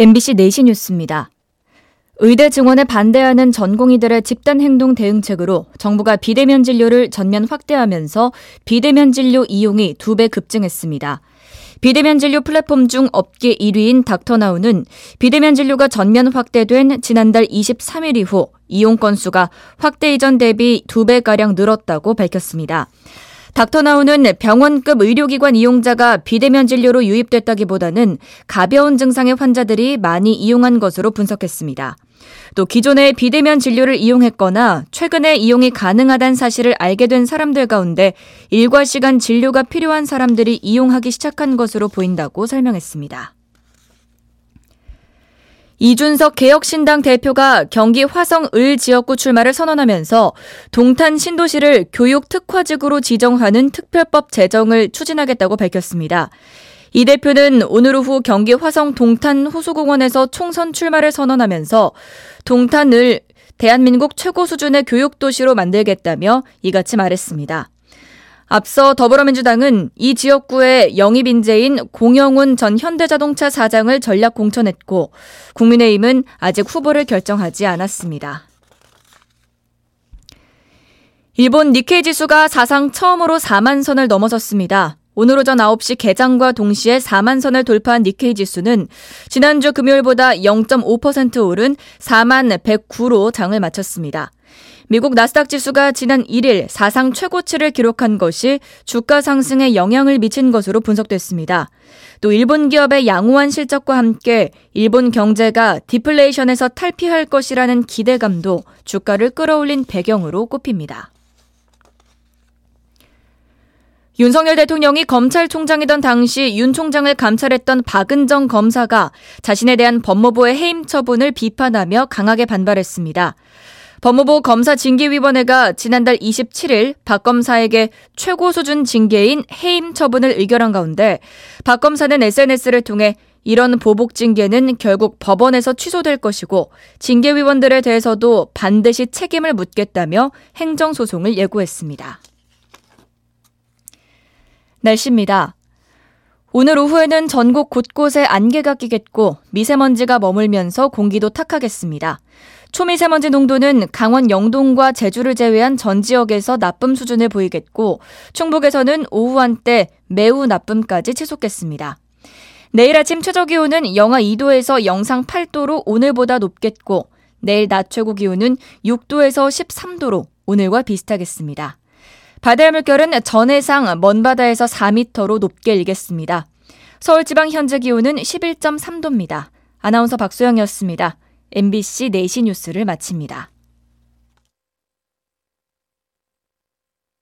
MBC 4시 뉴스입니다. 의대 증원에 반대하는 전공의들의 집단 행동 대응책으로 정부가 비대면 진료를 전면 확대하면서 비대면 진료 이용이 두 배 급증했습니다. 비대면 진료 플랫폼 중 업계 1위인 닥터나우는 비대면 진료가 전면 확대된 지난달 23일 이후 이용 건수가 확대 이전 대비 2배가량 늘었다고 밝혔습니다. 닥터나우는 병원급 의료기관 이용자가 비대면 진료로 유입됐다기보다는 가벼운 증상의 환자들이 많이 이용한 것으로 분석했습니다. 또 기존에 비대면 진료를 이용했거나 최근에 이용이 가능하다는 사실을 알게 된 사람들 가운데 일과 시간 진료가 필요한 사람들이 이용하기 시작한 것으로 보인다고 설명했습니다. 이준석 개혁신당 대표가 경기 화성 을 지역구 출마를 선언하면서 동탄 신도시를 교육 특화직으로 지정하는 특별법 제정을 추진하겠다고 밝혔습니다. 이 대표는 오늘 오후 경기 화성 동탄 호수공원에서 총선 출마를 선언하면서 동탄을 대한민국 최고 수준의 교육도시로 만들겠다며 이같이 말했습니다. 앞서 더불어민주당은 이 지역구의 영입 인재인 공영훈 전 현대자동차 사장을 전략 공천했고 국민의힘은 아직 후보를 결정하지 않았습니다. 일본 니케이 지수가 사상 처음으로 4만 선을 넘어섰습니다. 오늘 오전 9시 개장과 동시에 4만 선을 돌파한 니케이 지수는 지난주 금요일보다 0.5% 오른 4만 109로 장을 마쳤습니다. 미국 나스닥 지수가 지난 1일 사상 최고치를 기록한 것이 주가 상승에 영향을 미친 것으로 분석됐습니다. 또 일본 기업의 양호한 실적과 함께 일본 경제가 디플레이션에서 탈피할 것이라는 기대감도 주가를 끌어올린 배경으로 꼽힙니다. 윤석열 대통령이 검찰총장이던 당시 윤 총장을 감찰했던 박은정 검사가 자신에 대한 법무부의 해임 처분을 비판하며 강하게 반발했습니다. 법무부 검사 징계위원회가 지난달 27일 박 검사에게 최고 수준 징계인 해임 처분을 의결한 가운데 박 검사는 SNS를 통해 이런 보복 징계는 결국 법원에서 취소될 것이고 징계위원들에 대해서도 반드시 책임을 묻겠다며 행정소송을 예고했습니다. 날씨입니다. 오늘 오후에는 전국 곳곳에 안개가 끼겠고 미세먼지가 머물면서 공기도 탁하겠습니다. 초미세먼지 농도는 강원 영동과 제주를 제외한 전 지역에서 나쁨 수준을 보이겠고 충북에서는 오후 한때 매우 나쁨까지 치솟겠습니다. 내일 아침 최저 기온은 영하 2도에서 영상 8도로 오늘보다 높겠고 내일 낮 최고 기온은 6도에서 13도로 오늘과 비슷하겠습니다. 바다의 물결은 전해상 먼바다에서 4m로 높게 일겠습니다. 서울지방 현재 기온은 11.3도입니다. 아나운서 박소영이었습니다. MBC 4시 뉴스를 마칩니다.